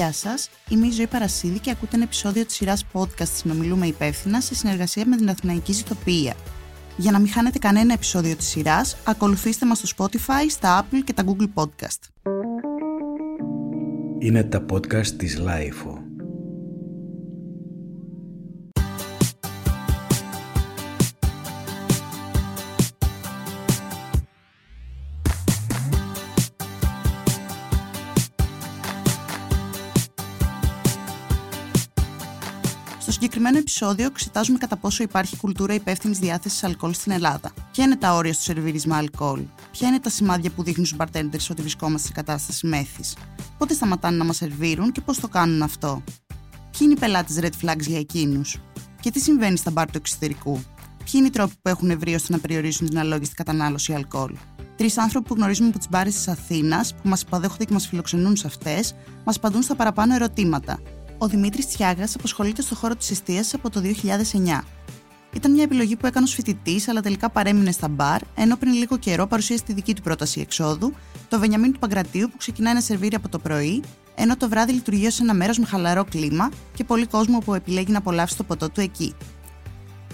Γεια σας, είμαι η Ζωή Παρασίδη και ακούτε ένα επεισόδιο της σειράς podcast Συνομιλούμε Υπεύθυνα σε συνεργασία με την Αθηναϊκή Ζητοπία. Για να μην χάνετε κανένα επεισόδιο της σειράς, ακολουθήστε μας στο Spotify, στα Apple και τα Google Podcast. Είναι τα podcast της Lifeo. Συγκεκριμένο επεισόδιο εξετάζουμε κατά πόσο υπάρχει κουλτούρα υπεύθυνης διάθεσης αλκοόλ στην Ελλάδα. Ποια είναι τα όρια στο σερβίρισμα αλκοόλ, ποια είναι τα σημάδια που δείχνουν στους bartenders ότι βρισκόμαστε σε κατάσταση μέθης, πότε σταματάνε να μας σερβίρουν και πώς το κάνουν αυτό; Ποιοι είναι οι πελάτες red flags για εκείνους, και τι συμβαίνει στα μπαρ του εξωτερικού, ποιοι είναι οι τρόποι που έχουν βρει ώστε να περιορίσουν την αλόγιστη κατανάλωση αλκοόλ; Τρεις άνθρωποι που γνωρίζουμε από τις μπάρες της Αθήνας, που μας υποδέχονται και μας φιλοξενούν σε αυτές, μας απαντούν στα παραπάνω ερωτήματα, ο Δημήτρης Τιάγα απασχολείται στο χώρο της εστίαση από το 2009. Ήταν μια επιλογή που έκανε ως φοιτητής, αλλά τελικά παρέμεινε στα μπαρ, ενώ πριν λίγο καιρό παρουσίασε τη δική του πρόταση εξόδου, το Βενιαμίν του Παγκρατίου που ξεκινάει να σερβίρει από το πρωί, ενώ το βράδυ λειτουργεί ως ένα μέρος με χαλαρό κλίμα και πολύ κόσμο που επιλέγει να απολαύσει το ποτό του εκεί.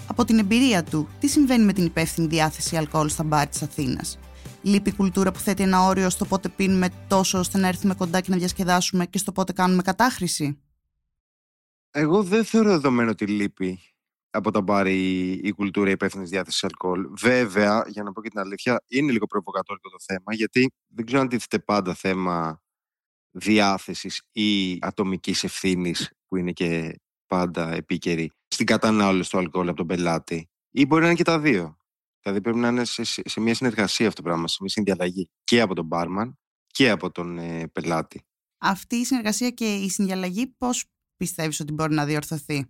Από την εμπειρία του, τι συμβαίνει με την υπεύθυνη διάθεση αλκοόλ στα μπαρ της Αθήνας; Λείπει η κουλτούρα που θέτει ένα όριο στο πότε πίνουμε τόσο ώστε να έρθουμε κοντά και να διασκεδάσουμε και στο πότε κάνουμε κατάχρηση; Εγώ δεν θεωρώ δεδομένο ότι λείπει από τα μπαρ η, η κουλτούρα υπεύθυνης διάθεσης αλκοόλ. Βέβαια, για να πω και την αλήθεια, είναι λίγο προβοκατόρικο το θέμα, γιατί δεν ξέρω αν τίθεται πάντα θέμα διάθεσης ή ατομικής ευθύνης, που είναι και πάντα επίκαιρη, στην κατανάλωση του αλκοόλ από τον πελάτη. Ή μπορεί να είναι και τα δύο. Δηλαδή πρέπει να είναι σε, σε μια συνεργασία αυτό το πράγμα, σε μια συνδιαλλαγή και από τον μπάρμαν και από τον ε, πελάτη. Αυτή η συνεργασία και η συνδιαλλαγή πώς πιστεύεις ότι μπορεί να διορθωθεί;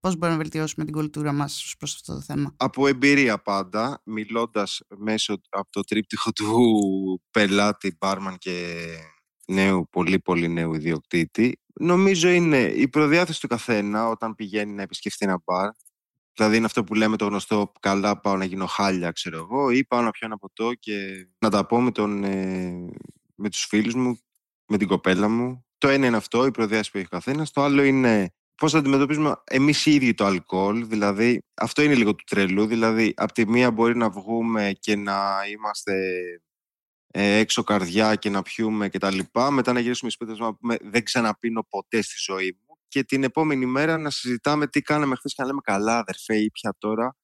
Πώς μπορούμε να βελτιώσουμε την κουλτούρα μας προς αυτό το θέμα; Από εμπειρία πάντα, μιλώντας μέσω από το τρίπτυχο του πελάτη, μπάρμαν και νέου, πολύ πολύ νέου ιδιοκτήτη, νομίζω είναι η προδιάθεση του καθένα όταν πηγαίνει να επισκεφτεί ένα μπαρ. Δηλαδή είναι αυτό που λέμε το γνωστό καλά πάω να γίνω χάλια ξέρω εγώ ή πάω να πιω ένα ποτό και να τα πω με, τον, ε, με τους φίλους μου, με την κοπέλα μου το ένα είναι αυτό, η προδιάθεση που έχει ο καθένας. Το άλλο είναι πώς θα αντιμετωπίζουμε εμείς οι ίδιοι το αλκοόλ. Δηλαδή, αυτό είναι λίγο του τρελού. Δηλαδή, από τη μία μπορεί να βγούμε και να είμαστε ε, έξω καρδιά και να πιούμε κτλ. Μετά να γυρίσουμε σπίτι μας να πούμε Δεν ξαναπίνω ποτέ στη ζωή μου. Και την επόμενη μέρα να συζητάμε τι κάναμε χθες και να λέμε Καλά, αδερφέ, ή πια τώρα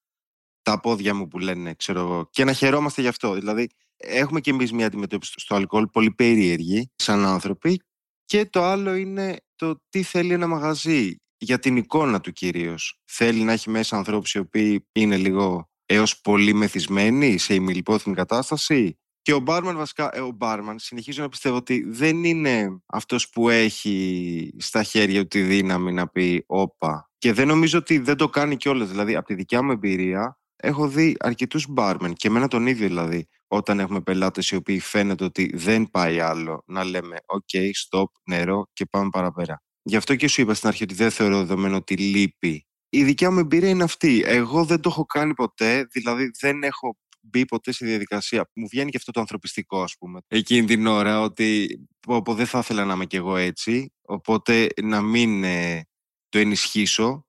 τα πόδια μου που λένε, ξέρω εγώ. Και να χαιρόμαστε γι' αυτό. Δηλαδή, έχουμε κι εμείς μια αντιμετώπιση στο αλκοόλ πολύ περίεργη, σαν άνθρωποι, και το άλλο είναι το τι θέλει ένα μαγαζί για την εικόνα του κυρίως. Θέλει να έχει μέσα ανθρώπους οι οποίοι είναι λίγο έως πολύ μεθυσμένοι σε ημιλιπόθυμη κατάσταση. Και ο μπάρμαν βασικά, ε, ο μπάρμαν συνεχίζω να πιστεύω ότι δεν είναι αυτός που έχει στα χέρια του τη δύναμη να πει όπα. Και δεν νομίζω ότι δεν το κάνει κιόλας. Δηλαδή, από τη δικιά μου εμπειρία, έχω δει αρκετούς μπάρμεν και εμένα τον ίδιο δηλαδή όταν έχουμε πελάτες οι οποίοι φαίνεται ότι δεν πάει άλλο να λέμε «ΟΚ, stop, νερό και πάμε παραπέρα». Γι' αυτό και σου είπα στην αρχή ότι δεν θεωρώ δεδομένο ότι λείπει. Η δικιά μου εμπειρία είναι αυτή. Εγώ δεν το έχω κάνει ποτέ, δηλαδή δεν έχω μπει ποτέ σε διαδικασία. Μου βγαίνει και αυτό το ανθρωπιστικό, ας πούμε, εκείνη την ώρα, ότι πω, δεν θα ήθελα να είμαι κι εγώ έτσι. Οπότε να μην ε, το ενισχύσω,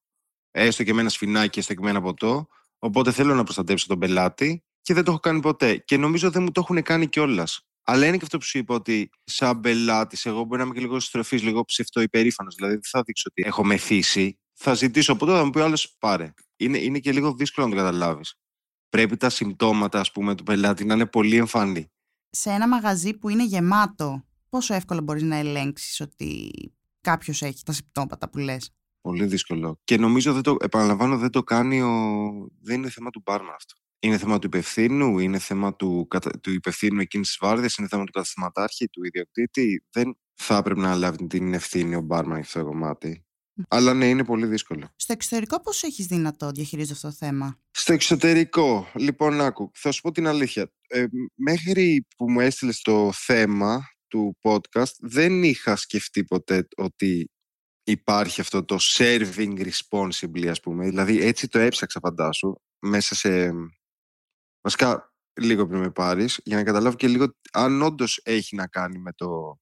έστω και με ένα σφινάκι, έστω και με ένα ποτό. Οπότε θέλω να προστατεύσω τον πελάτη και δεν το έχω κάνει ποτέ. Και νομίζω δεν μου το έχουν κάνει κιόλας. Αλλά είναι και αυτό που σου είπα ότι σαν πελάτης, εγώ μπορεί να είμαι και λίγο στροφής, λίγο ψευτό υπερήφανος. Δηλαδή δεν θα δείξω ότι έχω μεθύσει. Θα ζητήσω από τότε, θα μου πει άλλος πάρε. Είναι, είναι και λίγο δύσκολο να το καταλάβεις. Πρέπει τα συμπτώματα, ας πούμε, του πελάτη να είναι πολύ εμφανή. Σε ένα μαγαζί που είναι γεμάτο, πόσο εύκολο μπορείς να ελέγξεις ότι κάποιος έχει τα συμπτώματα που λες; Πολύ δύσκολο. Και νομίζω, δεν το, επαναλαμβάνω, δεν το κάνει ο... Δεν είναι θέμα του μπάρμαν αυτό. Είναι θέμα του υπευθύνου, είναι θέμα του, του υπευθύνου εκείνης της βάρδια, είναι θέμα του καταστηματάρχη, του ιδιοκτήτη. Δεν θα έπρεπε να λάβει την ευθύνη ο μπάρμαν για αυτό το κομμάτι. Αλλά ναι, είναι πολύ δύσκολο. Στο εξωτερικό, πώς έχεις δυνατό διαχειρίζεις αυτό το θέμα; Στο εξωτερικό, λοιπόν, άκου, θα σου πω την αλήθεια. Ε, μέχρι που μου έστειλες το θέμα του podcast, δεν είχα σκεφτεί ποτέ ότι υπάρχει αυτό το serving responsibly, ας πούμε. Δηλαδή, έτσι το έψαξα, φαντάσου, μέσα σε... Βασικά, λίγο πριν με πάρεις, για να καταλάβω και λίγο αν όντως έχει να κάνει με το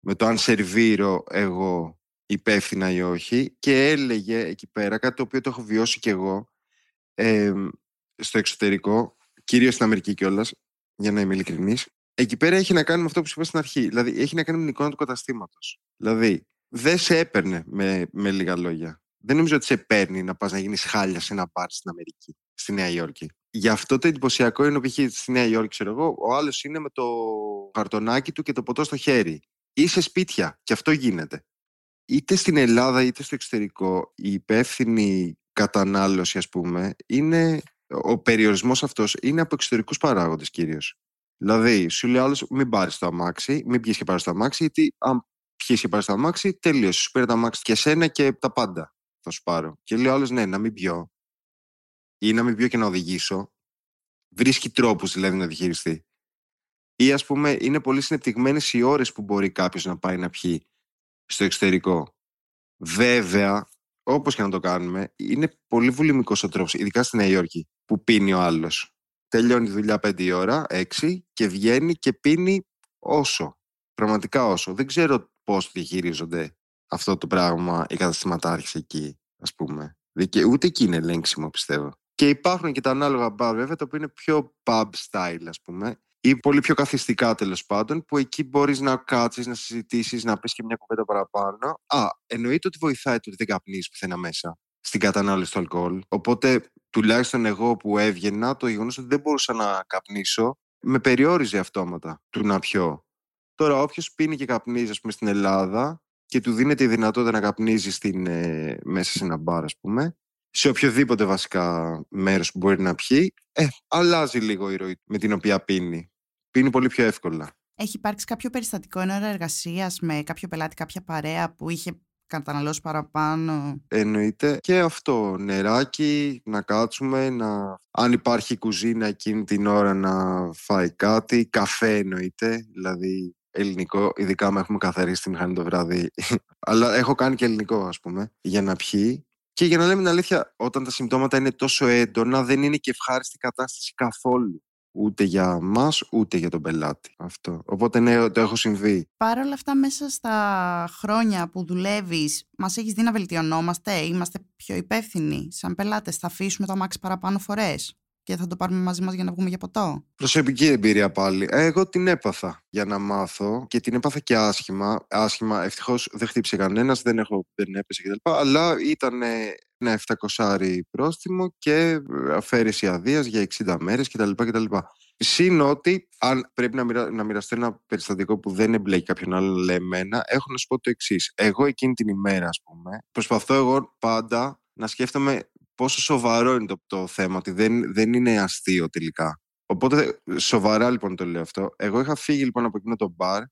με το αν σερβίρω εγώ υπεύθυνα ή όχι και έλεγε εκεί πέρα κάτι το οποίο το έχω βιώσει κι εγώ ε, στο εξωτερικό, κυρίως στην Αμερική κιόλας, για να είμαι ειλικρινής. Εκεί πέρα έχει να κάνει με αυτό που σου είπα στην αρχή. Δηλαδή, έχει να κάνει με την εικόνα του καταστήματος. Δηλαδή, δεν σε έπαιρνε με, με λίγα λόγια. Δεν νομίζω ότι σε παίρνει να πας να γίνεις χάλια σε ένα μπαρ στην Αμερική, στη Νέα Υόρκη. Γι' αυτό το εντυπωσιακό είναι π.χ. στη Νέα Υόρκη, ξέρω εγώ, ο άλλος είναι με το καρτονάκι του και το ποτό στο χέρι. Είσαι σπίτια και αυτό γίνεται. Είτε στην Ελλάδα είτε στο εξωτερικό, η υπεύθυνη κατανάλωση, ας πούμε, είναι. Ο περιορισμός αυτός είναι από εξωτερικούς παράγοντες κυρίως. Δηλαδή, σου λέει άλλος, μην πάρεις το αμάξι, μην πιει και πάρεις το αμάξι, γιατί αν πιει και πάρεις το αμάξι, τελείωσε. Σου πήρε το αμάξι και εσένα και τα πάντα θα σου πάρω. Και λέει ο άλλος, ναι, να μην πιω. Ή να μην πιω και να οδηγήσω. Βρίσκει τρόπους δηλαδή να διαχειριστεί. Ή ας πούμε, είναι πολύ συνεπτυγμένες οι ώρες που μπορεί κάποιος να πάει να πιει στο εξωτερικό. Βέβαια, όπως και να το κάνουμε, είναι πολύ βουλημικός ο τρόπος, ειδικά στη Νέα Υόρκη, που πίνει ο άλλος τελειώνει τη δουλειά 5 ώρα, 6 και βγαίνει και πίνει όσο. Πραγματικά όσο. Δεν ξέρω πώς διαχειρίζονται αυτό το πράγμα οι καταστηματάρχες εκεί, ας πούμε. Και ούτε εκεί είναι ελέγξιμο, πιστεύω. Και υπάρχουν και τα ανάλογα μπαρ, βέβαια, τα οποία είναι πιο pub style, ας πούμε, ή πολύ πιο καθιστικά τέλος πάντων, που εκεί μπορείς να κάτσεις, να συζητήσεις, να πεις και μια κουβέντα παραπάνω. Α, εννοείται ότι βοηθάει το ότι δεν καπνίζεις πουθενά μέσα στην κατανάλωση του αλκοόλ. Οπότε τουλάχιστον εγώ που έβγαινα, το γεγονός ότι δεν μπορούσα να καπνίσω με περιόριζε αυτόματα του να πιω. Τώρα, όποιος πίνει και καπνίζει, ας πούμε, στην Ελλάδα και του δίνεται η δυνατότητα να καπνίζει στην, ε, μέσα σε ένα μπαρ, ας πούμε, σε οποιοδήποτε βασικά μέρος που μπορεί να πιει, ε, αλλάζει λίγο η ροή με την οποία πίνει. Πίνει πολύ πιο εύκολα. Έχει υπάρξει κάποιο περιστατικό εν εργασίας με κάποιο πελάτη, κάποια παρέα που είχε καταναλώσει παραπάνω; Εννοείται και αυτό. Νεράκι, να κάτσουμε, να... αν υπάρχει κουζίνα εκείνη την ώρα να φάει κάτι. Καφέ εννοείται, δηλαδή ελληνικό, ειδικά αν έχουμε καθαρίσει τη μηχανή το βράδυ. Αλλά έχω κάνει και ελληνικό, ας πούμε, για να πιει. Και για να λέμε την αλήθεια, όταν τα συμπτώματα είναι τόσο έντονα, δεν είναι και ευχάριστη κατάσταση καθόλου ούτε για μας ούτε για τον πελάτη αυτό. Οπότε ναι, το έχω συμβεί. Παρ' όλα αυτά μέσα στα χρόνια που δουλεύεις μας έχεις δει να βελτιωνόμαστε, είμαστε πιο υπεύθυνοι σαν πελάτες, θα αφήσουμε το αμάξι παραπάνω φορές; Και θα το πάρουμε μαζί μας για να βγούμε για ποτό. Προσωπική εμπειρία πάλι. Εγώ την έπαθα για να μάθω και την έπαθα και άσχημα. Άσχημα, ευτυχώς δεν χτύπησε κανένας, δεν, έχω, δεν έπεσε κτλ. Αλλά ήταν ένα 700 πρόστιμο και αφαίρεση αδείας για 60 μέρες κτλ. κτλ. Συν ότι, αν πρέπει να, μοιρα... να μοιραστώ ένα περιστατικό που δεν εμπλέκει κάποιον άλλο, λέει εμένα, έχω να σου πω το εξής. Εγώ εκείνη την ημέρα, ας πούμε, προσπαθώ εγώ πάντα να σκέφτομαι πόσο σοβαρό είναι το, το θέμα, ότι δεν, δεν είναι αστείο τελικά. Οπότε, σοβαρά λοιπόν το λέω αυτό. Εγώ είχα φύγει λοιπόν από εκείνο το μπαρ,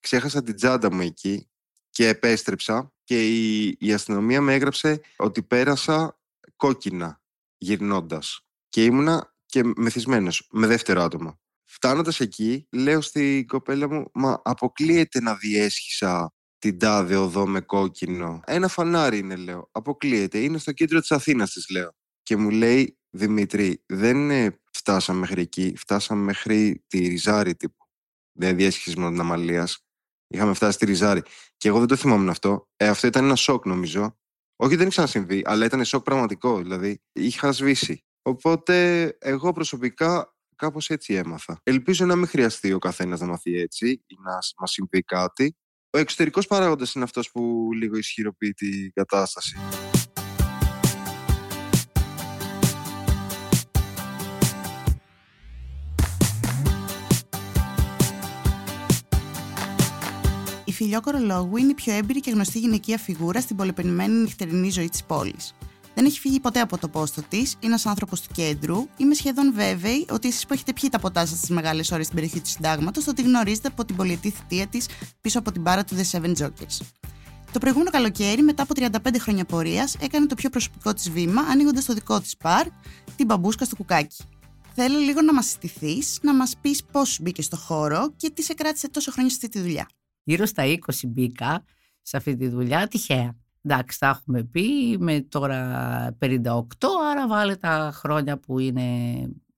ξέχασα την τσάντα μου εκεί και επέστρεψα και η, η αστυνομία με έγραψε ότι πέρασα κόκκινα γυρνώντας. Και ήμουνα και μεθυσμένος με δεύτερο άτομο. Φτάνοντας εκεί, λέω στην κοπέλα μου, Μα αποκλείεται να διέσχισα την τάδε οδό με κόκκινο. Ένα φανάρι είναι, λέω. Αποκλείεται. Είναι στο κέντρο της Αθήνας, της λέω. Και μου λέει, Δημήτρη, δεν φτάσαμε μέχρι εκεί. Φτάσαμε μέχρι τη Ριζάρη τύπου. Δεν διέσχισε μόνο την Αμαλίας. Είχαμε φτάσει στη Ριζάρη. Και εγώ δεν το θυμόμουν αυτό. Ε, αυτό ήταν ένα σοκ, νομίζω. Όχι, δεν είχε ξανασυμβεί, αλλά ήταν σοκ πραγματικό. Δηλαδή, είχα σβήσει. Οπότε, εγώ προσωπικά κάπως έτσι έμαθα. Ελπίζω να μην χρειαστεί ο καθένας να μαθεί έτσι ή να μας συμβεί κάτι. Ο εξωτερικός παράγοντας είναι αυτός που λίγο ισχυροποιεί την κατάσταση. Η Φιλιόκορο Λόγου είναι η πιο έμπειρη και γνωστή γυναικεία φιγούρα στην πολυπενημένη νυχτερινή ζωή της πόλης. Δεν έχει φύγει ποτέ από το πόστο της, είναι ένας άνθρωπος του κέντρου. Είμαι σχεδόν βέβαιη ότι εσείς που έχετε πιει τα ποτά σας στις μεγάλες ώρες στην περιοχή του Συντάγματος θα τη γνωρίζετε από την πολιτή θητεία της πίσω από την μπάρα του The Seven Jokers. Το προηγούμενο καλοκαίρι, μετά από 35 χρόνια πορείας, έκανε το πιο προσωπικό της βήμα, ανοίγοντας το δικό της παρ, την μπαμπούσκα στο κουκάκι. Θέλω λίγο να μας συστηθείς, να μας πεις πώς μπήκε στο χώρο και τι σε κράτησε τόσο χρόνια σε αυτή τη δουλειά. Γύρω στα 20 μπήκα σε αυτή τη δουλειά τυχαία. Εντάξει, τα έχουμε πει, είμαι τώρα 58, άρα βάλε τα χρόνια που είναι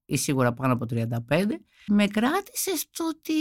ή σίγουρα πάνω από 35. Με κράτησες στο ότι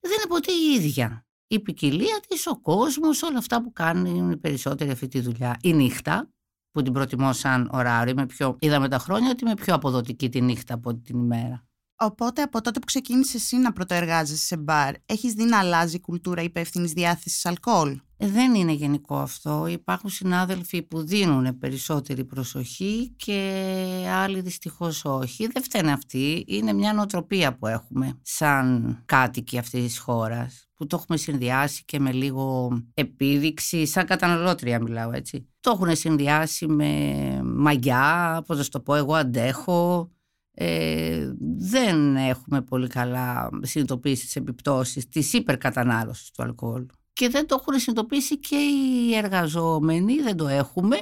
δεν είναι ποτέ η ίδια. η ποικιλία της, ο κόσμος, όλα αυτά που κάνουν οι περισσότεροι αυτή τη δουλειά. Η νύχτα, που την προτιμώ σαν ωράριο, είμαι πιο, είδαμε τα χρόνια ότι είμαι πιο αποδοτική τη νύχτα από την ημέρα. Οπότε από τότε που ξεκίνησες εσύ να πρωτοεργάζεσαι σε μπαρ, έχεις δει να αλλάζει η κουλτούρα υπεύθυνης διάθεσης αλκοόλ; Ε, δεν είναι γενικό αυτό. Υπάρχουν συνάδελφοι που δίνουν περισσότερη προσοχή και άλλοι δυστυχώς όχι. Δεν φταίνε αυτοί. Είναι μια νοοτροπία που έχουμε σαν κάτοικοι αυτής της χώρας που το έχουμε συνδυάσει και με λίγο επίδειξη, σαν καταναλώτρια μιλάω έτσι. Το έχουν συνδυάσει με μαγιά, πώς να το πω, εγώ αντέχω, ε, δεν έχουμε πολύ καλά συνειδητοποιήσει τις επιπτώσεις της υπερκατανάλωσης του αλκοόλ. Και δεν το έχουν συνειδητοποιήσει και οι εργαζόμενοι, δεν το έχουμε,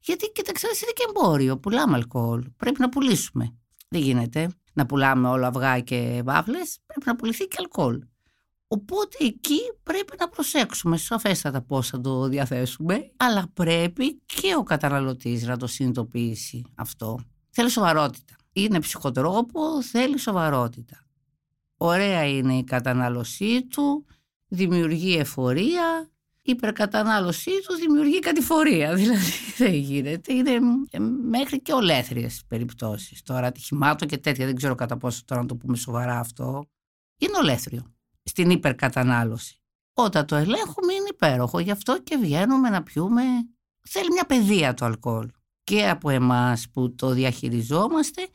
γιατί και τα ξέρεις είναι και εμπόριο, πουλάμε αλκοόλ, πρέπει να πουλήσουμε. Δεν γίνεται να πουλάμε όλα αυγά και βάφλες, πρέπει να πουληθεί και αλκοόλ. Οπότε εκεί πρέπει να προσέξουμε σαφέστατα πώς θα το διαθέσουμε, αλλά πρέπει και ο καταναλωτής να το συνειδητοποιήσει αυτό. Θέλει σοβαρότητα είναι ψυχοτρόπο, θέλει σοβαρότητα. Ωραία είναι η κατανάλωσή του, δημιουργεί εφορία, η υπερκατανάλωσή τους δημιουργεί κατηφορία. Δηλαδή δεν γίνεται. Είναι ε, μέχρι και ολέθριες περιπτώσεις. Τώρα ατυχημάτων και τέτοια, δεν ξέρω κατά πόσο τώρα να το πούμε σοβαρά αυτό. Είναι ολέθριο στην υπερκατανάλωση. Όταν το ελέγχουμε είναι υπέροχο, γι' αυτό και βγαίνουμε να πιούμε. Θέλει μια παιδεία το αλκοόλ και από εμάς που το διαχειριζόμαστε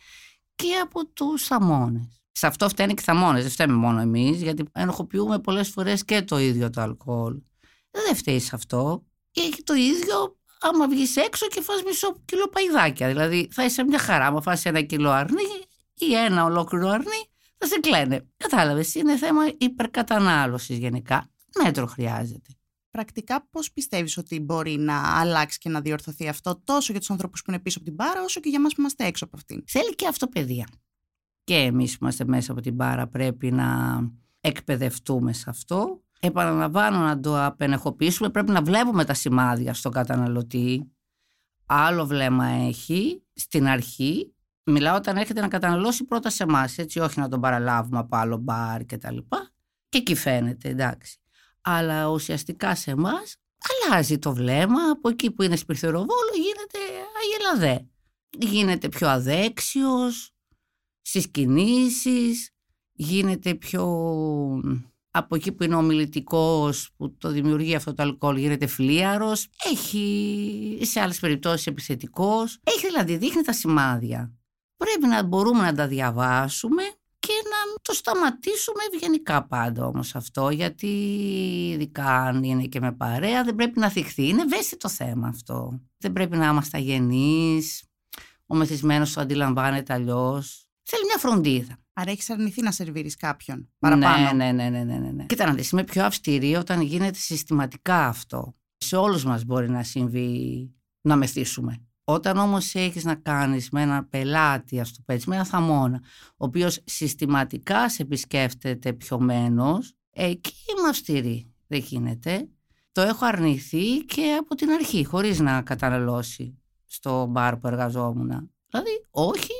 και από τους θαμώνες. Σε αυτό φταίνει και θαμώνες, δεν φταίμε μόνο εμείς, γιατί ενοχοποιούμε πολλές φορές και το ίδιο το αλκοόλ. Δεν φταίει σε αυτό. Έχει το ίδιο άμα βγεις έξω και φας μισό κιλό παϊδάκια. Δηλαδή θα είσαι μια χαρά, άμα φας ένα κιλό αρνί ή ένα ολόκληρο αρνί, θα σε κλαίνε. Κατάλαβες, είναι θέμα υπερκατανάλωσης γενικά. Μέτρο χρειάζεται πρακτικά πώς πιστεύεις ότι μπορεί να αλλάξει και να διορθωθεί αυτό τόσο για τους ανθρώπους που είναι πίσω από την μπάρα όσο και για μας που είμαστε έξω από αυτήν; Θέλει και αυτό παιδεία. Και εμείς που είμαστε μέσα από την μπάρα πρέπει να εκπαιδευτούμε σε αυτό. Επαναλαμβάνω να το απενεχοποιήσουμε. Πρέπει να βλέπουμε τα σημάδια στον καταναλωτή. Άλλο βλέμμα έχει στην αρχή. Μιλάω όταν έρχεται να καταναλώσει πρώτα σε εμάς, έτσι όχι να τον παραλάβουμε από άλλο μπαρ κτλ. Και, και εκεί φαίνεται, εντάξει αλλά ουσιαστικά σε εμάς αλλάζει το βλέμμα, από εκεί που είναι σπιρθυροβόλο γίνεται αγελαδέ. Γίνεται πιο αδέξιος στις κινήσεις, γίνεται πιο από εκεί που είναι ομιλητικός που το δημιουργεί αυτό το αλκοόλ γίνεται φλίαρος, έχει σε άλλες περιπτώσεις επιθετικός, έχει δηλαδή δείχνει τα σημάδια. Πρέπει να μπορούμε να τα διαβάσουμε και να το σταματήσουμε ευγενικά πάντα όμως αυτό γιατί ειδικά αν είναι και με παρέα δεν πρέπει να θυχθεί. Είναι ευαίσθητο θέμα αυτό. Δεν πρέπει να είμαστε αγενείς, ο μεθυσμένος το αντιλαμβάνεται αλλιώς. Θέλει μια φροντίδα. Άρα έχεις αρνηθεί να σερβίρεις κάποιον παραπάνω. Ναι, ναι, ναι, ναι, ναι, ναι. Κοίτα να δεις, είμαι πιο αυστηρή όταν γίνεται συστηματικά αυτό. Σε όλους μας μπορεί να συμβεί να μεθύσουμε. Όταν όμως έχεις να κάνεις με έναν πελάτη, ας το πω με έναν θαμώνα, ο οποίος συστηματικά σε επισκέφτεται πιωμένος, εκεί είμαι αυστηρή. Δεν γίνεται. Το έχω αρνηθεί και από την αρχή, χωρίς να καταναλώσει στο μπαρ που εργαζόμουν. Δηλαδή, όχι,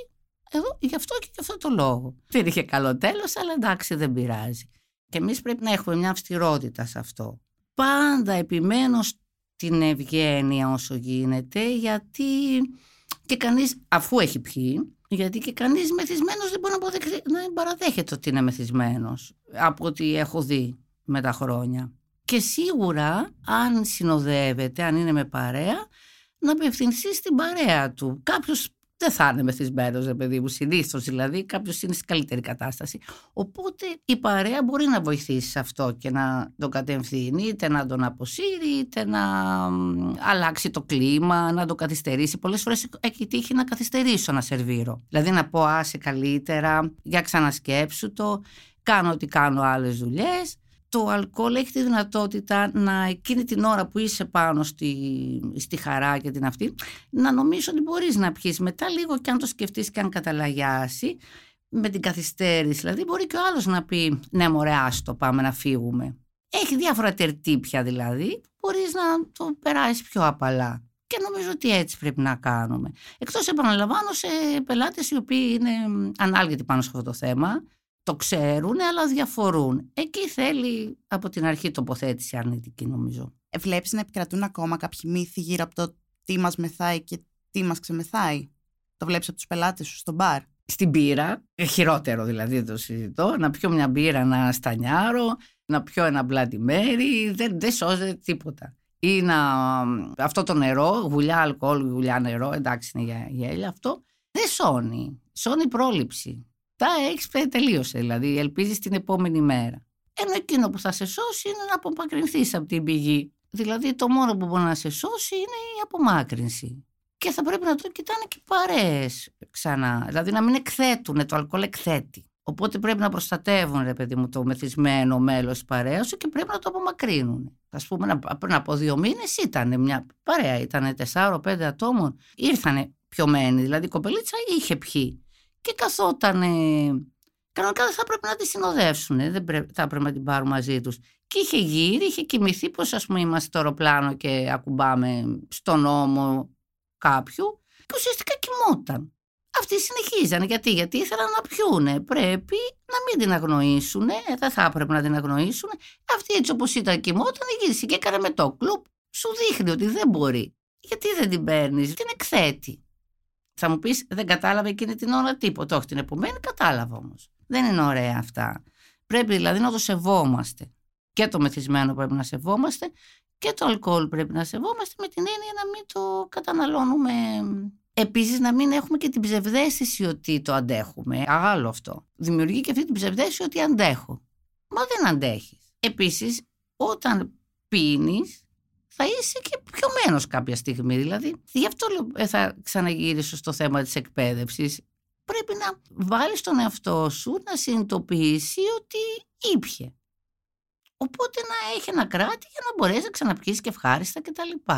εδώ, γι' αυτό και γι' αυτό το λόγο. Δεν είχε καλό τέλος, αλλά εντάξει, δεν πειράζει. Και εμείς πρέπει να έχουμε μια αυστηρότητα σε αυτό. Πάντα επιμένω την ευγένεια όσο γίνεται, γιατί και κανείς, αφού έχει πιει, γιατί και κανείς μεθυσμένος δεν μπορεί να, να παραδέχεται ότι είναι μεθυσμένος, από ό,τι έχω δει με τα χρόνια. Και σίγουρα, αν συνοδεύεται, αν είναι με παρέα, να απευθυνθεί στην παρέα του. Κάποιος δεν θα είναι μεθυσμένος, ρε παιδί μου, συνήθως δηλαδή, κάποιος είναι σε καλύτερη κατάσταση. Οπότε η παρέα μπορεί να βοηθήσει σε αυτό και να τον κατευθύνει, είτε να τον αποσύρει, είτε να αλλάξει το κλίμα, να το καθυστερήσει. Πολλές φορές έχει τύχει να καθυστερήσω να σερβίρω. Δηλαδή να πω, άσε καλύτερα, για ξανασκέψου το, κάνω ό,τι κάνω άλλες δουλειές το αλκοόλ έχει τη δυνατότητα να εκείνη την ώρα που είσαι πάνω στη, στη χαρά και την αυτή να νομίζεις ότι μπορείς να πιεις. Μετά λίγο και αν το σκεφτείς και αν καταλαγιάσει με την καθυστέρηση δηλαδή μπορεί και ο άλλος να πει ναι μωρέ άστο πάμε να φύγουμε έχει διάφορα τερτύπια δηλαδή μπορείς να το περάσεις πιο απαλά. Και νομίζω ότι έτσι πρέπει να κάνουμε. Εκτός επαναλαμβάνω σε πελάτες οι οποίοι είναι ανάλγητοι πάνω σε αυτό το θέμα το ξέρουν, αλλά διαφορούν. Εκεί θέλει από την αρχή τοποθέτηση αρνητική, νομίζω. Ε, βλέπεις να επικρατούν ακόμα κάποιοι μύθοι γύρω από το τι μας μεθάει και τι μας ξεμεθάει. Το βλέπεις από τους πελάτες σου στο μπαρ; Στην μπύρα, ε, χειρότερο δηλαδή το συζητώ, να πιω μια μπύρα να στανιάρω, να πιω ένα μπλάντι μέρι, δεν, δεν σώζεται τίποτα. Ή να, αυτό το νερό, γουλιά αλκοόλ, γουλιά νερό, εντάξει είναι για γέλια αυτό, δεν σώνει. Σώνει πρόληψη. Τα έχει τελείωσε δηλαδή, ελπίζεις την επόμενη μέρα. Ενώ εκείνο που θα σε σώσει είναι να απομακρυνθείς από την πηγή. Δηλαδή το μόνο που μπορεί να σε σώσει είναι η απομάκρυνση. Και θα πρέπει να το κοιτάνε και παρέες ξανά. Δηλαδή να μην εκθέτουν, το αλκοόλ εκθέτει. Οπότε πρέπει να προστατεύουν, ρε παιδί μου, το μεθυσμένο μέλος της παρέας και πρέπει να το απομακρύνουν. Α πούμε, πριν από δύο μήνες ήταν μια παρέα, ήταν 4-5 ατόμων. Ήρθανε πιωμένοι, δηλαδή η κοπελίτσα είχε πιει. Και καθόταν. Κανονικά δεν θα πρέπει να τη συνοδεύσουν, δεν θα πρέπει να την πάρουν μαζί τους. Και είχε γύρει, είχε κοιμηθεί, πώς ας πούμε είμαστε στο αεροπλάνο και ακουμπάμε στον ώμο κάποιου. Και ουσιαστικά κοιμόταν. Αυτοί συνεχίζαν. Γιατί, γιατί ήθελαν να πιούνε. Πρέπει να μην την αγνοήσουν. Δεν θα έπρεπε να την αγνοήσουν. Αυτή έτσι όπως ήταν κοιμόταν, γύρισε και έκανε με το κλουπ. Σου δείχνει ότι δεν μπορεί. Γιατί δεν την παίρνεις, την εκθέτει. Θα μου πεις, δεν κατάλαβε εκείνη την ώρα τίποτα. Όχι, την επομένη κατάλαβα όμως. Δεν είναι ωραία αυτά. Πρέπει δηλαδή να το σεβόμαστε. Και το μεθυσμένο πρέπει να σεβόμαστε και το αλκοόλ πρέπει να σεβόμαστε με την έννοια να μην το καταναλώνουμε. Επίσης, να μην έχουμε και την ψευδέστηση ότι το αντέχουμε. Άλλο αυτό. Δημιουργεί και αυτή την ψευδέστηση ότι αντέχω. Μα δεν αντέχεις. Επίσης, όταν πίνεις, θα είσαι και πιωμένος κάποια στιγμή. Δηλαδή, γι' αυτό ε, θα ξαναγυρίσω στο θέμα της εκπαίδευσης. Πρέπει να βάλεις τον εαυτό σου να συνειδητοποιήσει ότι ήπια. Οπότε να έχει ένα κράτη για να μπορέσεις να ξαναπιείς και ευχάριστα κτλ.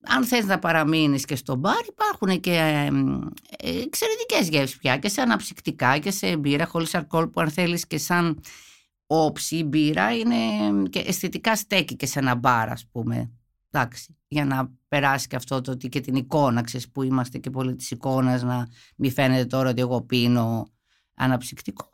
Αν θες να παραμείνεις και στο μπαρ υπάρχουν και ε, εξαιρετικές γεύσεις πια και σε αναψυκτικά και σε μπύρα χωρίς αλκοόλ που αν θέλεις και σαν όψη η μπύρα είναι και αισθητικά στέκει και σε ένα μπαρ ας πούμε εντάξει, για να περάσει και αυτό το ότι και την εικόνα, ξέρεις που είμαστε και πολύ της εικόνας να μην φαίνεται τώρα ότι εγώ πίνω αναψυκτικό.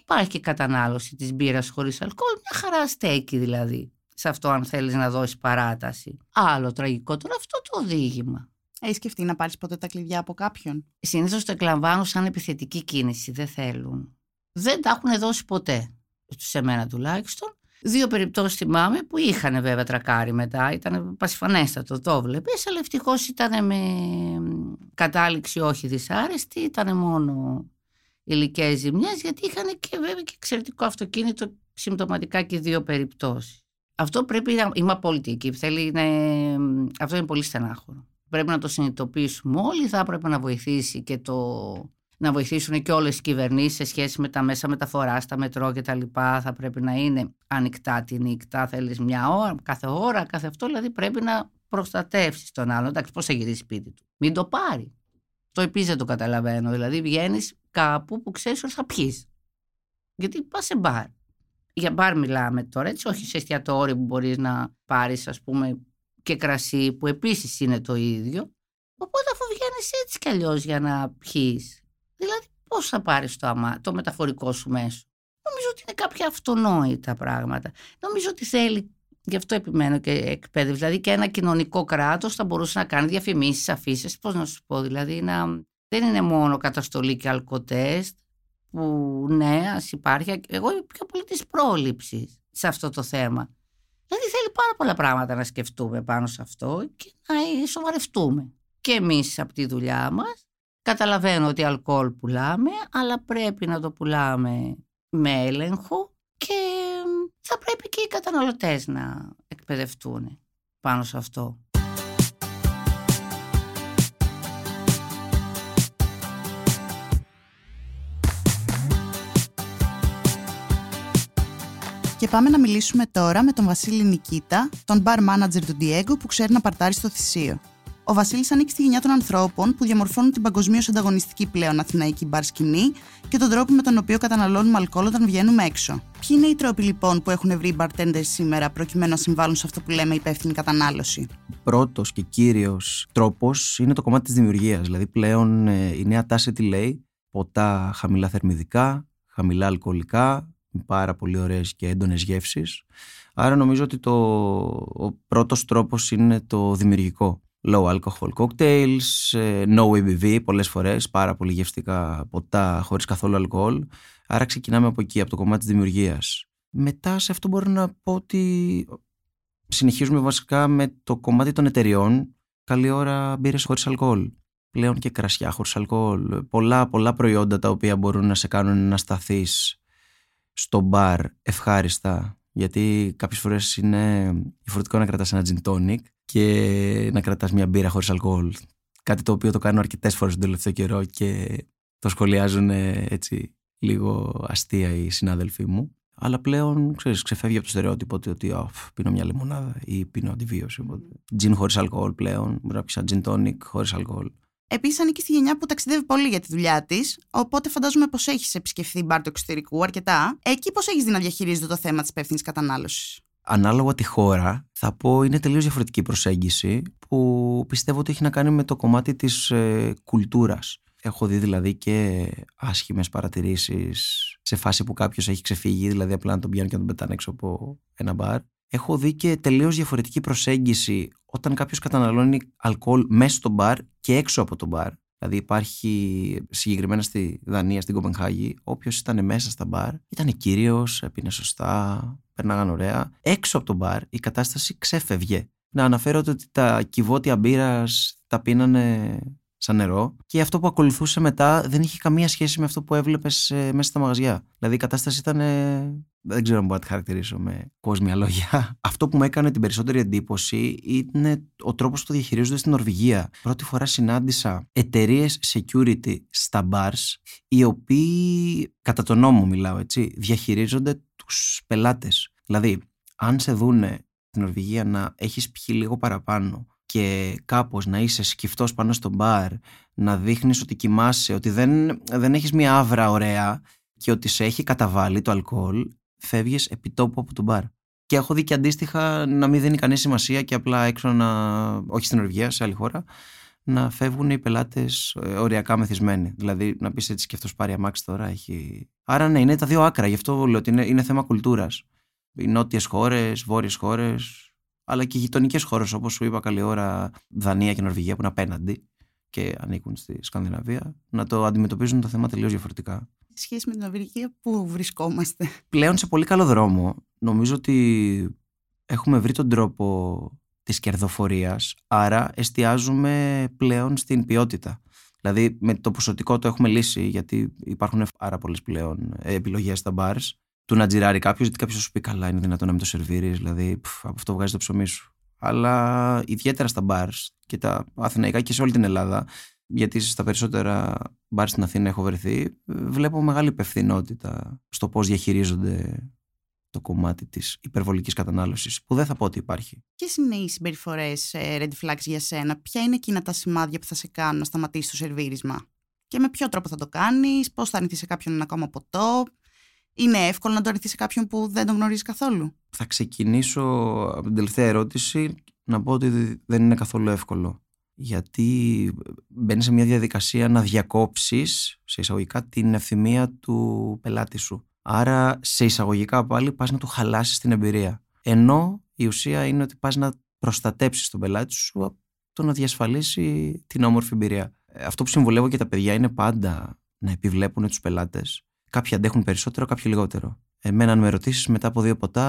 Υπάρχει και κατανάλωση της μπύρας χωρίς αλκοόλ, μια χαρά στέκει δηλαδή. Σε αυτό αν θέλεις να δώσεις παράταση. Άλλο τραγικό τώρα αυτό το οδήγημα. Έχεις σκεφτεί να πάρεις ποτέ τα κλειδιά από κάποιον; Συνήθως το εκλαμβάνουν σαν επιθετική κίνηση. Δεν θέλουν. Δεν τα έχουν δώσει ποτέ. Σε μένα τουλάχιστον. Δύο περιπτώσεις θυμάμαι που είχαν βέβαια τρακάρι μετά, ήταν πασιφανέστατο, το βλέπεις, αλλά ευτυχώς ήταν με κατάληξη όχι δυσάρεστη, ήταν μόνο υλικές ζημιές, γιατί είχαν και βέβαια και εξαιρετικό αυτοκίνητο συμπτωματικά και δύο περιπτώσεις. Αυτό πρέπει να. Είμαι απόλυτη εκεί. Θέλει, αυτό είναι πολύ στενάχωρο. Πρέπει να το συνειδητοποιήσουμε όλοι. Θα έπρεπε να βοηθήσει και το να βοηθήσουν και όλες οι κυβερνήσεις σε σχέση με τα μέσα μεταφοράς, τα μετρό και τα λοιπά. Θα πρέπει να είναι ανοιχτά τη νύχτα, θέλεις μια ώρα, κάθε ώρα, κάθε αυτό. Δηλαδή πρέπει να προστατεύσεις τον άλλον. Εντάξει, πώς θα γυρίσει σπίτι του. Μην το πάρει. Το επίσης δεν το καταλαβαίνω. Δηλαδή βγαίνεις κάπου που ξέρεις ότι θα πιείς. Γιατί πας σε μπαρ. Για μπαρ μιλάμε τώρα, έτσι, όχι σε εστιατόριο που μπορείς να πάρεις ας πούμε και κρασί που επίσης είναι το ίδιο. Οπότε αφού βγαίνεις έτσι κι αλλιώς για να πιείς Δηλαδή, πώς θα πάρεις το, αμα... το μεταφορικό σου μέσο; Νομίζω ότι είναι κάποια αυτονόητα πράγματα. Νομίζω ότι θέλει, γι' αυτό επιμένω και εκπαίδευση, δηλαδή και ένα κοινωνικό κράτος θα μπορούσε να κάνει διαφημίσεις, αφήσεις. Πώς να σου πω, δηλαδή, να... δεν είναι μόνο καταστολή και αλκοτέστ, που ναι, ας υπάρχει. Εγώ είμαι πιο πολύ της πρόληψης σε αυτό το θέμα. Δηλαδή θέλει πάρα πολλά πράγματα να σκεφτούμε πάνω σε αυτό και να σοβαρευτούμε. Και εμείς από τη δουλειά μας Καταλαβαίνω ότι αλκοόλ πουλάμε, αλλά πρέπει να το πουλάμε με έλεγχο και θα πρέπει και οι καταναλωτές να εκπαιδευτούν πάνω σε αυτό. Και πάμε να μιλήσουμε τώρα με τον Βασίλη Νικίτα, τον bar manager του Diego που ξέρει να παρτάρει στο θυσίο. Ο Βασίλης ανήκει στη γενιά των ανθρώπων που διαμορφώνουν την παγκοσμίως ανταγωνιστική πλέον αθηναϊκή μπαρ σκηνή και τον τρόπο με τον οποίο καταναλώνουμε αλκοόλ όταν βγαίνουμε έξω. Ποιοι είναι οι τρόποι λοιπόν που έχουν βρει οι bartenders σήμερα προκειμένου να συμβάλλουν σε αυτό που λέμε υπεύθυνη κατανάλωση; Πρώτος και κύριος τρόπος είναι το κομμάτι της δημιουργίας. Δηλαδή πλέον ε, η νέα τάση τι λέει, ποτά χαμηλά θερμιδικά, χαμηλά αλκοολικά, με πάρα πολύ ωραίες και έντονες γεύσεις. Άρα νομίζω ότι το, ο πρώτος τρόπος είναι το δημιουργικό. Low alcohol cocktails, ε, no ABV πολλές φορές, πάρα πολύ γευστικά ποτά χωρίς καθόλου αλκοόλ. Άρα ξεκινάμε από εκεί, από το κομμάτι της δημιουργίας. Μετά σε αυτό μπορώ να πω ότι συνεχίζουμε βασικά με το κομμάτι των εταιριών. Καλή ώρα μπύρες χωρίς αλκοόλ. Πλέον και κρασιά χωρίς αλκοόλ. Πολλά, πολλά προϊόντα τα οποία μπορούν να σε κάνουν να σταθείς στο μπαρ ευχάριστα. Γιατί κάποιες φορές είναι διαφορετικό να κρατάς ένα gin tonic και να κρατάς μια μπύρα χωρίς αλκοόλ. Κάτι το οποίο το κάνω αρκετές φορές τον τελευταίο καιρό και το σχολιάζουν έτσι λίγο αστεία οι συνάδελφοί μου. Αλλά πλέον, ξέρεις, ξεφεύγει από το στερεότυπο ότι, ότι πίνω μια λεμονάδα ή πίνω αντιβίωση. Τζιν χωρίς αλκοόλ πλέον, μπορεί να πει σαν τζιν τόνικ χωρίς αλκοόλ. Επίσης, ανήκει στη γενιά που ταξιδεύει πολύ για τη δουλειά της, οπότε φαντάζομαι πως έχεις επισκεφθεί μπαρ του εξωτερικού αρκετά. Εκεί πώς έχεις δει να διαχειρίζεται το θέμα της υπεύθυνης κατανάλωσης; Ανάλογα τη χώρα, θα πω είναι τελείως διαφορετική προσέγγιση που πιστεύω ότι έχει να κάνει με το κομμάτι της ε, κουλτούρας. Έχω δει δηλαδή και άσχημες παρατηρήσεις σε φάση που κάποιος έχει ξεφύγει, δηλαδή απλά να τον πιάνουν και να τον πετάνε έξω από ένα μπαρ. Έχω δει και τελείως διαφορετική προσέγγιση όταν κάποιος καταναλώνει αλκοόλ μέσα στο μπαρ και έξω από το μπαρ. Δηλαδή υπάρχει συγκεκριμένα στη Δανία, στην Κοπενχάγη, όποιος ήταν μέσα στα μπαρ, ήταν κύριος, έπινε σωστά, περνάγαν ωραία. Έξω από το μπαρ η κατάσταση ξέφευγε. Να αναφέρω ότι τα κυβότια μπύρας τα πίνανε σαν νερό και αυτό που ακολουθούσε μετά δεν είχε καμία σχέση με αυτό που έβλεπες ε, μέσα στα μαγαζιά. Δηλαδή η κατάσταση ήταν. Δεν ξέρω αν μπορώ να τη χαρακτηρίσω με κόσμια λόγια. Αυτό που μου έκανε την περισσότερη εντύπωση είναι ο τρόπος που το διαχειρίζονται στην Νορβηγία. Πρώτη φορά συνάντησα εταιρείες security στα bars, οι οποίοι, κατά τον νόμο μιλάω έτσι, διαχειρίζονται τους πελάτες. Δηλαδή, αν σε δούνε στην Νορβηγία να έχεις πιει λίγο παραπάνω και κάπως να είσαι σκυφτός πάνω στο μπαρ, να δείχνεις ότι κοιμάσαι, ότι δεν, δεν έχεις μια άβρα ωραία και ότι σε έχει καταβάλει το αλκοόλ, φεύγεις επιτόπου από το μπαρ. Και έχω δει και αντίστοιχα να μην δίνει κανείς σημασία και απλά έξω να, όχι στην Νορβηγία, σε άλλη χώρα, να φεύγουν οι πελάτες ε, οριακά μεθυσμένοι. Δηλαδή να πεις έτσι και αυτός πάρει αμάξι τώρα. Έχει... Άρα ναι, είναι τα δύο άκρα. Γι' αυτό λέω ότι είναι, είναι θέμα κουλτούρας. Οι νότιες χώρες, βόρειες χώρες, αλλά και γειτονικές χώρες όπως σου είπα καλή ώρα, Δανία και Νορβηγία που είναι απέναντι και ανήκουν στη Σκανδιναβία, να το αντιμετωπίζουν το θέμα τελείως διαφορετικά. Σε σχέση με την Νορβηγία, πού βρισκόμαστε. Πλέον σε πολύ καλό δρόμο. Νομίζω ότι έχουμε βρει τον τρόπο της κερδοφορίας, άρα εστιάζουμε πλέον στην ποιότητα. Δηλαδή με το ποσοτικό το έχουμε λύσει γιατί υπάρχουν πάρα πολλές πλέον επιλογές στα bars του να τζιράρει κάποιος, γιατί κάποιος σου πει καλά, είναι δυνατόν να μην το σερβίρεις, δηλαδή πφ, από αυτό βγάζει το ψωμί σου. Αλλά ιδιαίτερα στα μπαρ και τα αθηναϊκά και σε όλη την Ελλάδα, γιατί στα περισσότερα μπαρ στην Αθήνα έχω βρεθεί, βλέπω μεγάλη υπευθυνότητα στο πώς διαχειρίζονται το κομμάτι της υπερβολικής κατανάλωσης, που δεν θα πω ότι υπάρχει. Ποιες είναι οι συμπεριφορές ε, red flags για σένα, Ποια είναι εκείνα τα σημάδια που θα σε κάνουν να σταματήσεις το σερβίρισμα, και με ποιο τρόπο θα το κάνεις, πώς θα αρνηθείς σε κάποιον ένα ακόμα ποτό, είναι εύκολο να το αρνηθείς σε κάποιον που δεν τον γνωρίζεις καθόλου; Θα ξεκινήσω από την τελευταία ερώτηση να πω ότι δεν είναι καθόλου εύκολο. Γιατί μπαίνεις σε μια διαδικασία να διακόψεις σε εισαγωγικά την ευθυμία του πελάτη σου. Άρα σε εισαγωγικά πάλι πας να του χαλάσεις την εμπειρία. Ενώ η ουσία είναι ότι πας να προστατέψεις τον πελάτη σου από το να διασφαλίσει την όμορφη εμπειρία. Ε, αυτό που συμβουλεύω και τα παιδιά είναι πάντα να επιβλέπουν τους πελάτες Κάποιοι αντέχουν περισσότερο, κάποιοι λιγότερο. Εμένα, αν με ρωτήσεις, μετά από δύο ποτά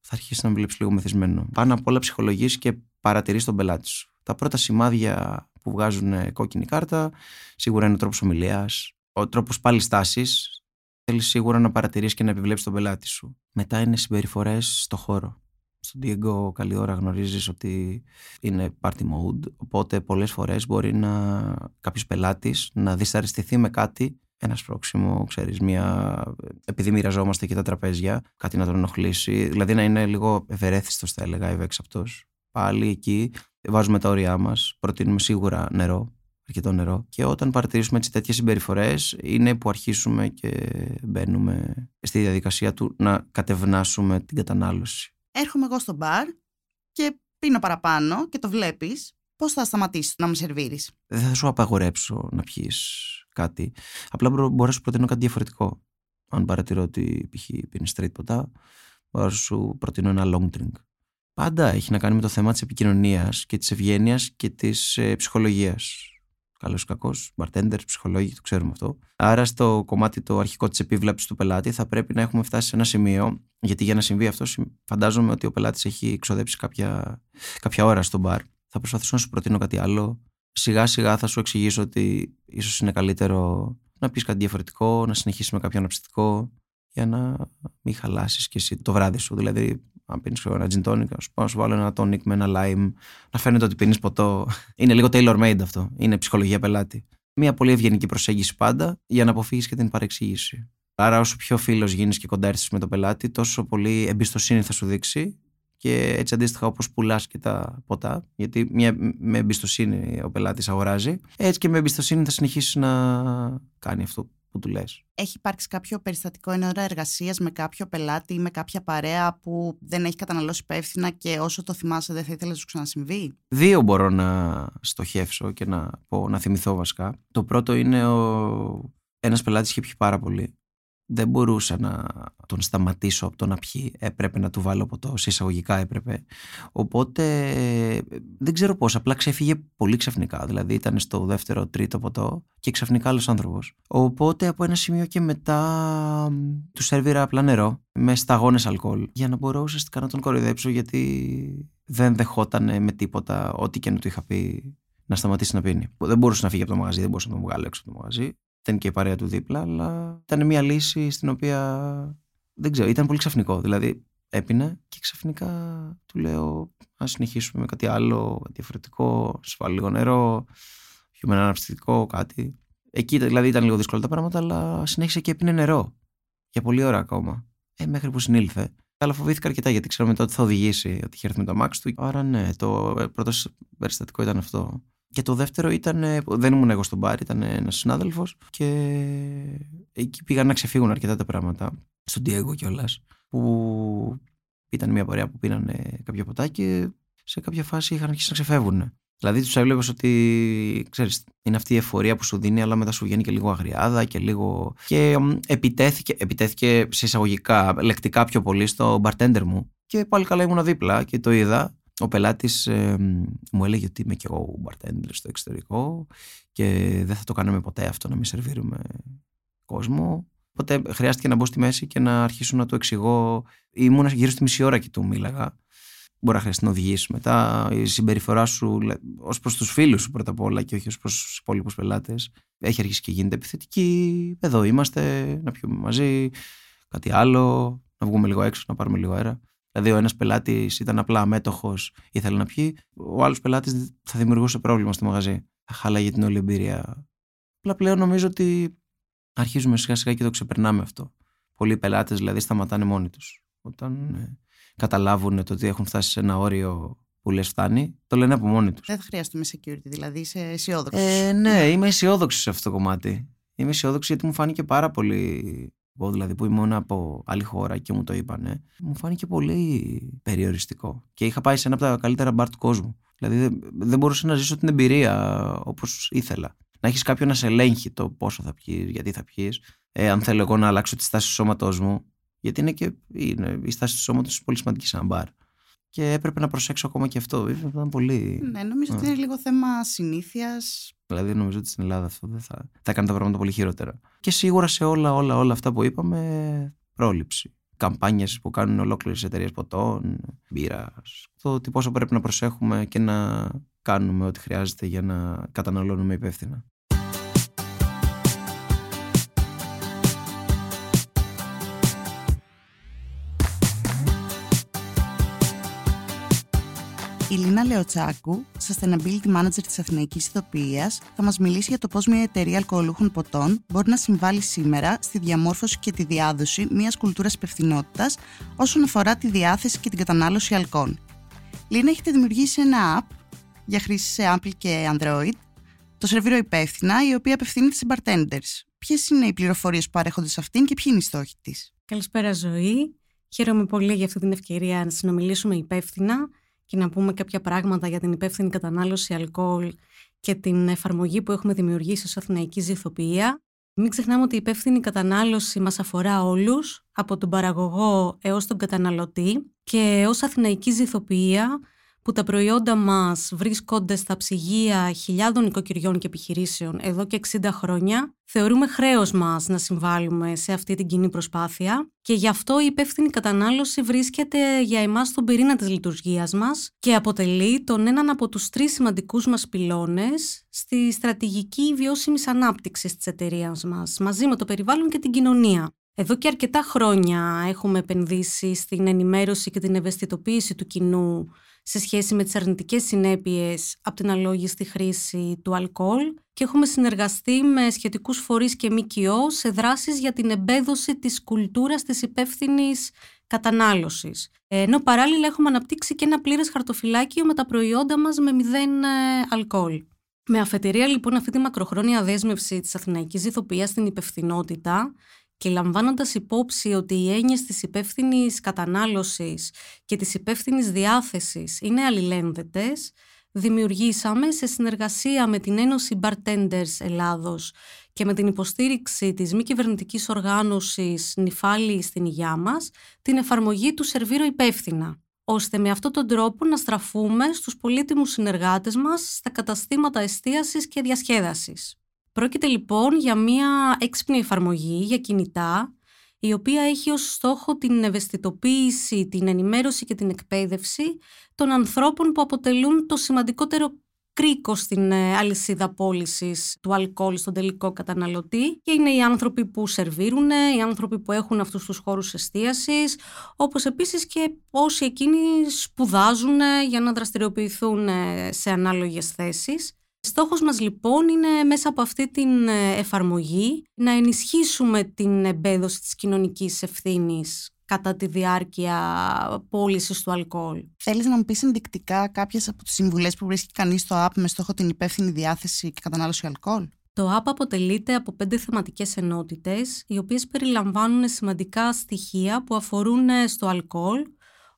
θα αρχίσεις να με βλέπει λίγο μεθυσμένο. Πάνω απ' όλα ψυχολογείς και παρατηρείς τον πελάτη σου. Τα πρώτα σημάδια που βγάζουν κόκκινη κάρτα σίγουρα είναι ο τρόπος ομιλίας, ο τρόπος πάλι στάσης. Θέλεις σίγουρα να παρατηρεί και να επιβλέψεις τον πελάτη σου. Μετά είναι συμπεριφορές στο χώρο. Στον Diego καλή ώρα γνωρίζεις ότι είναι party mode, οπότε πολλές φορές μπορεί να κάποιος πελάτης να δυσαρεστηθεί με κάτι ένας σπρώξιμο, ξέρεις, μια. επειδή μοιραζόμαστε και τα τραπέζια, κάτι να τον ενοχλήσει. Δηλαδή να είναι λίγο ευερέθιστος, θα έλεγα, ευέξαπτος. Πάλι εκεί βάζουμε τα όρια μας, προτείνουμε σίγουρα νερό, αρκετό νερό. Και όταν παρατηρήσουμε έτσι τέτοιες συμπεριφορές, είναι που αρχίσουμε και μπαίνουμε στη διαδικασία του να κατευνάσουμε την κατανάλωση. Έρχομαι εγώ στο μπαρ και πίνω παραπάνω και το βλέπεις. Πώς θα σταματήσεις να με σερβίρεις; Δεν θα σου απαγορέψω να πιεις κάτι. Απλά μπορώ να σου προτείνω κάτι διαφορετικό. Αν παρατηρώ ότι π.χ. πίνεις straight ποτά, μπορώ να σου προτείνω ένα long drink. Πάντα έχει να κάνει με το θέμα της επικοινωνίας και της ευγένειας και της ε, ψυχολογίας. Καλός ή κακός, bartenders, ψυχολόγοι, το ξέρουμε αυτό. Άρα, στο κομμάτι το αρχικό της επίβλαψη του πελάτη, θα πρέπει να έχουμε φτάσει σε ένα σημείο. Γιατί για να συμβεί αυτό, φαντάζομαι ότι ο πελάτης έχει ξοδέψει κάποια, κάποια ώρα στο μπαρ. Θα προσπαθήσω να σου προτείνω κάτι άλλο. Σιγά σιγά θα σου εξηγήσω ότι ίσως είναι καλύτερο να πεις κάτι διαφορετικό, να συνεχίσεις με κάποιο αναψυκτικό για να μην χαλάσεις και εσύ το βράδυ σου. Δηλαδή, αν πίνεις ένα gin tonic, να σου βάλω ένα tonic με ένα lime, να φαίνεται ότι πίνεις ποτό. Είναι λίγο tailor made αυτό. Είναι ψυχολογία πελάτη. Μια πολύ ευγενική προσέγγιση πάντα για να αποφύγεις και την παρεξήγηση. Άρα, όσο πιο φίλος γίνεις και κοντά με τον πελάτη, τόσο πολύ εμπιστοσύνη θα σου δείξει και έτσι αντίστοιχα όπως πουλάς και τα ποτά, γιατί μια, με εμπιστοσύνη ο πελάτης αγοράζει, έτσι και με εμπιστοσύνη θα συνεχίσεις να κάνει αυτό που του λες. Έχει υπάρξει κάποιο περιστατικό εν ώρα εργασίας με κάποιο πελάτη ή με κάποια παρέα που δεν έχει καταναλώσει υπεύθυνα και όσο το θυμάσαι δεν θα ήθελες να σου ξανασυμβεί; Δύο μπορώ να στοχεύσω και να, πω, να θυμηθώ βασικά. Το πρώτο είναι ο... ένας πελάτης είχε πιει πάρα πολύ δεν μπορούσα να τον σταματήσω από το να πιει. Έπρεπε να του βάλω ποτό, σε εισαγωγικά έπρεπε. Οπότε δεν ξέρω πώς, απλά ξέφυγε πολύ ξαφνικά. Δηλαδή ήταν στο δεύτερο, τρίτο ποτό και ξαφνικά άλλος άνθρωπος. Οπότε από ένα σημείο και μετά του σερβίρα απλά νερό με σταγόνες αλκοόλ για να μπορώ ουσιαστικά να τον κοροϊδέψω γιατί δεν δεχόταν με τίποτα ό,τι και να του είχα πει να σταματήσει να πίνει. Δεν μπορούσε να φύγει από το μαγαζί, δεν μπορούσε να τον βγάλω έξω από το μαγαζί ήταν και η παρέα του δίπλα, αλλά ήταν μια λύση στην οποία δεν ξέρω, ήταν πολύ ξαφνικό. Δηλαδή έπινε και ξαφνικά του λέω να συνεχίσουμε με κάτι άλλο, διαφορετικό, σου βάλω λίγο νερό, πιούμε ένα αναψυκτικό, κάτι. Εκεί δηλαδή ήταν λίγο δύσκολα τα πράγματα, αλλά συνέχισε και έπινε νερό για πολλή ώρα ακόμα. Ε, μέχρι που συνήλθε. Αλλά φοβήθηκα αρκετά γιατί ξέρω μετά ότι θα οδηγήσει, ότι είχε έρθει με το αμάξι του. Άρα ναι, το πρώτο περιστατικό ήταν αυτό. Και το δεύτερο ήταν, δεν ήμουν εγώ στον μπαρ, ήταν ένας συνάδελφος και εκεί πήγαν να ξεφύγουν αρκετά τα πράγματα. Στον Diego κιόλας. Που ήταν μια πορεία που πίνανε κάποια ποτά και σε κάποια φάση είχαν αρχίσει να ξεφεύγουν. Δηλαδή τους έβλεπες ότι ξέρεις, είναι αυτή η εφορία που σου δίνει, αλλά μετά σου βγαίνει και λίγο αγριάδα και λίγο. Και επιτέθηκε, επιτέθηκε σε εισαγωγικά λεκτικά πιο πολύ στο bartender μου. Και πάλι καλά ήμουν δίπλα και το είδα ο πελάτης ε, μου έλεγε ότι είμαι και εγώ bartender στο εξωτερικό και δεν θα το κάνουμε ποτέ αυτό να μην σερβίρουμε κόσμο. Οπότε χρειάστηκε να μπω στη μέση και να αρχίσω να του εξηγώ. Ήμουν γύρω στη μισή ώρα και του μίλαγα. Μπορεί να χρειαστεί να οδηγήσεις μετά. Η συμπεριφορά σου ως προς τους φίλους σου πρώτα απ' όλα και όχι ως προς τους υπόλοιπους πελάτες έχει αρχίσει και γίνεται επιθετική. Εδώ είμαστε, να πιούμε μαζί, κάτι άλλο, να βγούμε λίγο έξω, να πάρουμε λίγο αέρα. Δηλαδή, ο ένας πελάτης ήταν απλά αμέτωχος, ήθελε να πιει, ο άλλος πελάτης θα δημιουργούσε πρόβλημα στο μαγαζί. Θα χάλαγε την όλη εμπειρία. Απλά πλέον νομίζω ότι αρχίζουμε σιγά σιγά και το ξεπερνάμε αυτό. Πολλοί πελάτες δηλαδή σταματάνε μόνοι τους. Όταν ε, καταλάβουν το ότι έχουν φτάσει σε ένα όριο που λες φτάνει, το λένε από μόνοι τους. Δεν θα χρειαστούμε security, δηλαδή είσαι αισιόδοξος. Ε, ναι, είμαι αισιόδοξος σε αυτό το κομμάτι. Είμαι αισιόδοξος γιατί μου φάνηκε πάρα πολύ εγώ δηλαδή που ήμουν από άλλη χώρα και μου το είπανε, μου φάνηκε πολύ περιοριστικό. Και είχα πάει σε ένα από τα καλύτερα μπαρ του κόσμου. Δηλαδή δεν μπορούσα να ζήσω την εμπειρία όπως ήθελα. Να έχεις κάποιον να σε ελέγχει το πόσο θα πιει, γιατί θα πιει. Ε, αν θέλω εγώ να αλλάξω τη στάση του σώματός μου. Γιατί είναι και είναι, η στάση του σώματος είναι πολύ σημαντική σε ένα μπαρ. Και έπρεπε να προσέξω ακόμα και αυτό. Ήταν πολύ. Ναι, νομίζω ότι είναι λίγο θέμα συνήθειας. Δηλαδή, νομίζω ότι στην Ελλάδα αυτό δεν θα, θα κάνει τα πράγματα πολύ χειρότερα. Και σίγουρα σε όλα, όλα, όλα αυτά που είπαμε, πρόληψη. Καμπάνιες που κάνουν ολόκληρες εταιρείες ποτών, μπύρας. Το ότι πόσο πρέπει να προσέχουμε και να κάνουμε ό,τι χρειάζεται για να καταναλώνουμε υπεύθυνα. Η Λίνα Λεοτσάκου, sustainability manager της Αθηναϊκής Ηθοποιίας, θα μας μιλήσει για το πώς μια εταιρεία αλκοολούχων ποτών μπορεί να συμβάλλει σήμερα στη διαμόρφωση και τη διάδοση μιας κουλτούρας υπευθυνότητας όσον αφορά τη διάθεση και την κατανάλωση αλκοόλ. Λίνα, έχετε δημιουργήσει ένα app για χρήση σε Apple και Android, το σερβίρο υπεύθυνα, η οποία απευθύνεται σε bartenders. Ποιες είναι οι πληροφορίες που παρέχονται σε αυτήν και ποιοι είναι οι στόχοι της; Καλησπέρα, Ζωή. Χαίρομαι πολύ για αυτή την ευκαιρία να συνομιλήσουμε υπεύθυνα και να πούμε κάποια πράγματα για την υπεύθυνη κατανάλωση αλκοόλ και την εφαρμογή που έχουμε δημιουργήσει ως Αθηναϊκή Ζηθοποιία. Μην ξεχνάμε ότι η υπεύθυνη κατανάλωση μας αφορά όλους, από τον παραγωγό έως τον καταναλωτή και ως αθηναϊκή ζηθοποιία που τα προϊόντα μας βρίσκονται στα ψυγεία χιλιάδων οικοκυριών και επιχειρήσεων εδώ και 60 χρόνια, θεωρούμε χρέος μας να συμβάλλουμε σε αυτή την κοινή προσπάθεια και γι' αυτό η υπεύθυνη κατανάλωση βρίσκεται για εμάς στον πυρήνα της λειτουργίας μας και αποτελεί τον έναν από τους τρεις σημαντικούς μας πυλώνες στη στρατηγική βιώσιμης ανάπτυξης της εταιρείας μας, μαζί με το περιβάλλον και την κοινωνία. Εδώ και αρκετά χρόνια έχουμε επενδύσει στην ενημέρωση και την ευαισθητοποίηση του κοινού σε σχέση με τις αρνητικές συνέπειες από την αλόγιστη χρήση του αλκοόλ και έχουμε συνεργαστεί με σχετικούς φορείς και ΜΚΟ σε δράσεις για την εμπέδωση της κουλτούρας της υπεύθυνης κατανάλωσης. Ενώ παράλληλα έχουμε αναπτύξει και ένα πλήρες χαρτοφυλάκιο με τα προϊόντα μας με μηδέν ε, αλκοόλ. Με αφετηρία λοιπόν αυτή τη μακροχρόνια δέσμευση της αθηναϊκής ηθοποιίας στην υπευθυνότητα και λαμβάνοντας υπόψη ότι οι έννοιες της υπεύθυνης κατανάλωσης και της υπεύθυνης διάθεσης είναι αλληλένδετες, δημιουργήσαμε σε συνεργασία με την Ένωση Bartenders Ελλάδος και με την υποστήριξη της μη κυβερνητικής οργάνωσης Νιφάλη στην υγειά μας, την εφαρμογή του Σερβίρο Υπεύθυνα, ώστε με αυτόν τον τρόπο να στραφούμε στους πολύτιμους συνεργάτες μας στα καταστήματα εστίασης και διασκέδασης. Πρόκειται λοιπόν για μια έξυπνη εφαρμογή για κινητά, η οποία έχει ως στόχο την ευαισθητοποίηση, την ενημέρωση και την εκπαίδευση των ανθρώπων που αποτελούν το σημαντικότερο κρίκο στην ε, αλυσίδα πώλησης του αλκοόλ στον τελικό καταναλωτή και είναι οι άνθρωποι που σερβίρουν, οι άνθρωποι που έχουν αυτούς τους χώρους εστίασης, όπως επίσης και όσοι εκείνοι σπουδάζουν για να δραστηριοποιηθούν ε, σε ανάλογες θέσεις. Στόχος μας λοιπόν είναι μέσα από αυτή την ε, εφαρμογή να ενισχύσουμε την εμπέδωση της κοινωνικής ευθύνης κατά τη διάρκεια πώλησης του αλκοόλ. Θέλεις να μου πεις ενδεικτικά κάποιες από τις συμβουλές που βρίσκει κανείς στο app με στόχο την υπεύθυνη διάθεση και κατανάλωση αλκοόλ; Το app αποτελείται από πέντε θεματικές ενότητες, οι οποίες περιλαμβάνουν σημαντικά στοιχεία που αφορούν στο αλκοόλ,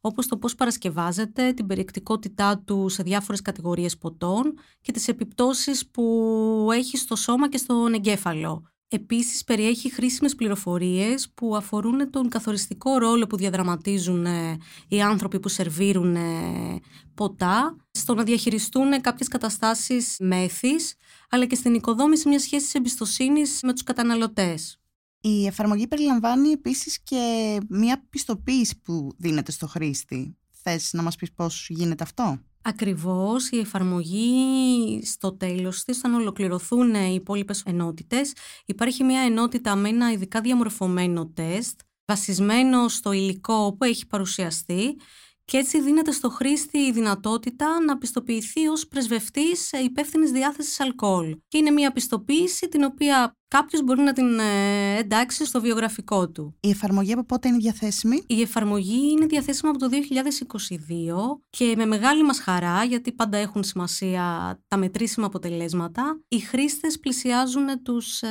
όπως το πώς παρασκευάζεται, την περιεκτικότητά του σε διάφορες κατηγορίες ποτών και τις επιπτώσεις που έχει στο σώμα και στον εγκέφαλο. Επίσης περιέχει χρήσιμες πληροφορίες που αφορούν τον καθοριστικό ρόλο που διαδραματίζουν ε, οι άνθρωποι που σερβίρουν ε, ποτά στο να διαχειριστούν κάποιες καταστάσεις μέθης αλλά και στην οικοδόμηση μιας σχέσης εμπιστοσύνης με τους καταναλωτές. Η εφαρμογή περιλαμβάνει επίσης και μια πιστοποίηση που δίνεται στο χρήστη. Θες να μας πεις πώς γίνεται αυτό; Ακριβώς, η εφαρμογή στο τέλος της, όταν ολοκληρωθούν οι υπόλοιπες ενότητες, υπάρχει μια ενότητα με ένα ειδικά διαμορφωμένο τεστ, βασισμένο στο υλικό που έχει παρουσιαστεί και έτσι δίνεται στο χρήστη η δυνατότητα να πιστοποιηθεί ως πρεσβευτής υπεύθυνης διάθεσης αλκοόλ. Και είναι μια πιστοποίηση την οποία κάποιος μπορεί να την ε, εντάξει στο βιογραφικό του. Η εφαρμογή από πότε είναι διαθέσιμη; Η εφαρμογή είναι διαθέσιμη από το 2022 και με μεγάλη μας χαρά, γιατί πάντα έχουν σημασία τα μετρήσιμα αποτελέσματα, οι χρήστες πλησιάζουν τους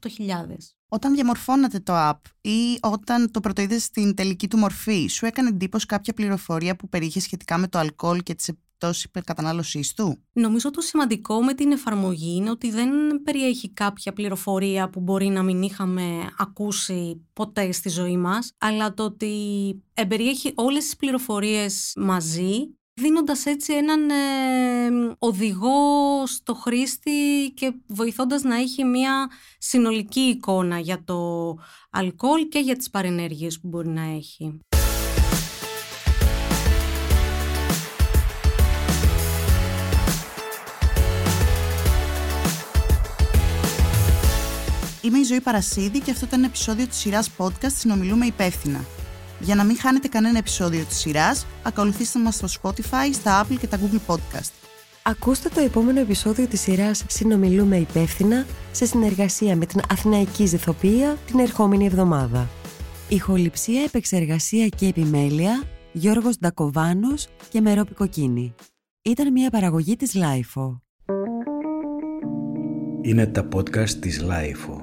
8.000. Ε, όταν διαμορφώνατε το app ή όταν το πρωτοείδες στην τελική του μορφή, σου έκανε εντύπωση κάποια πληροφορία που περιείχε σχετικά με το αλκοόλ και τις επιπτώσεις υπερκατανάλωσής του; Νομίζω το σημαντικό με την εφαρμογή είναι ότι δεν περιέχει κάποια πληροφορία που μπορεί να μην είχαμε ακούσει ποτέ στη ζωή μας, αλλά το ότι εμπεριέχει όλες τις πληροφορίες μαζί δίνοντας έτσι έναν ε, οδηγό στο χρήστη και βοηθώντας να έχει μια συνολική εικόνα για το αλκοόλ και για τις παρενέργειες που μπορεί να έχει. Είμαι η Ζωή Παρασίδη και αυτό ήταν ένα επεισόδιο της σειράς podcast «Συνομιλούμε υπεύθυνα». Για να μην χάνετε κανένα επεισόδιο της σειράς, ακολουθήστε μας στο Spotify, στα Apple και τα Google Podcast. Ακούστε το επόμενο επεισόδιο της σειράς «Συνομιλούμε υπεύθυνα» σε συνεργασία με την Αθηναϊκή Ζηθοποιία την ερχόμενη εβδομάδα. Ηχοληψία, επεξεργασία και επιμέλεια Γιώργος Ντακοβάνος και Μερόπη Κοκκίνη. Ήταν μια παραγωγή της Λάιφο. Είναι τα podcast της Λάιφο.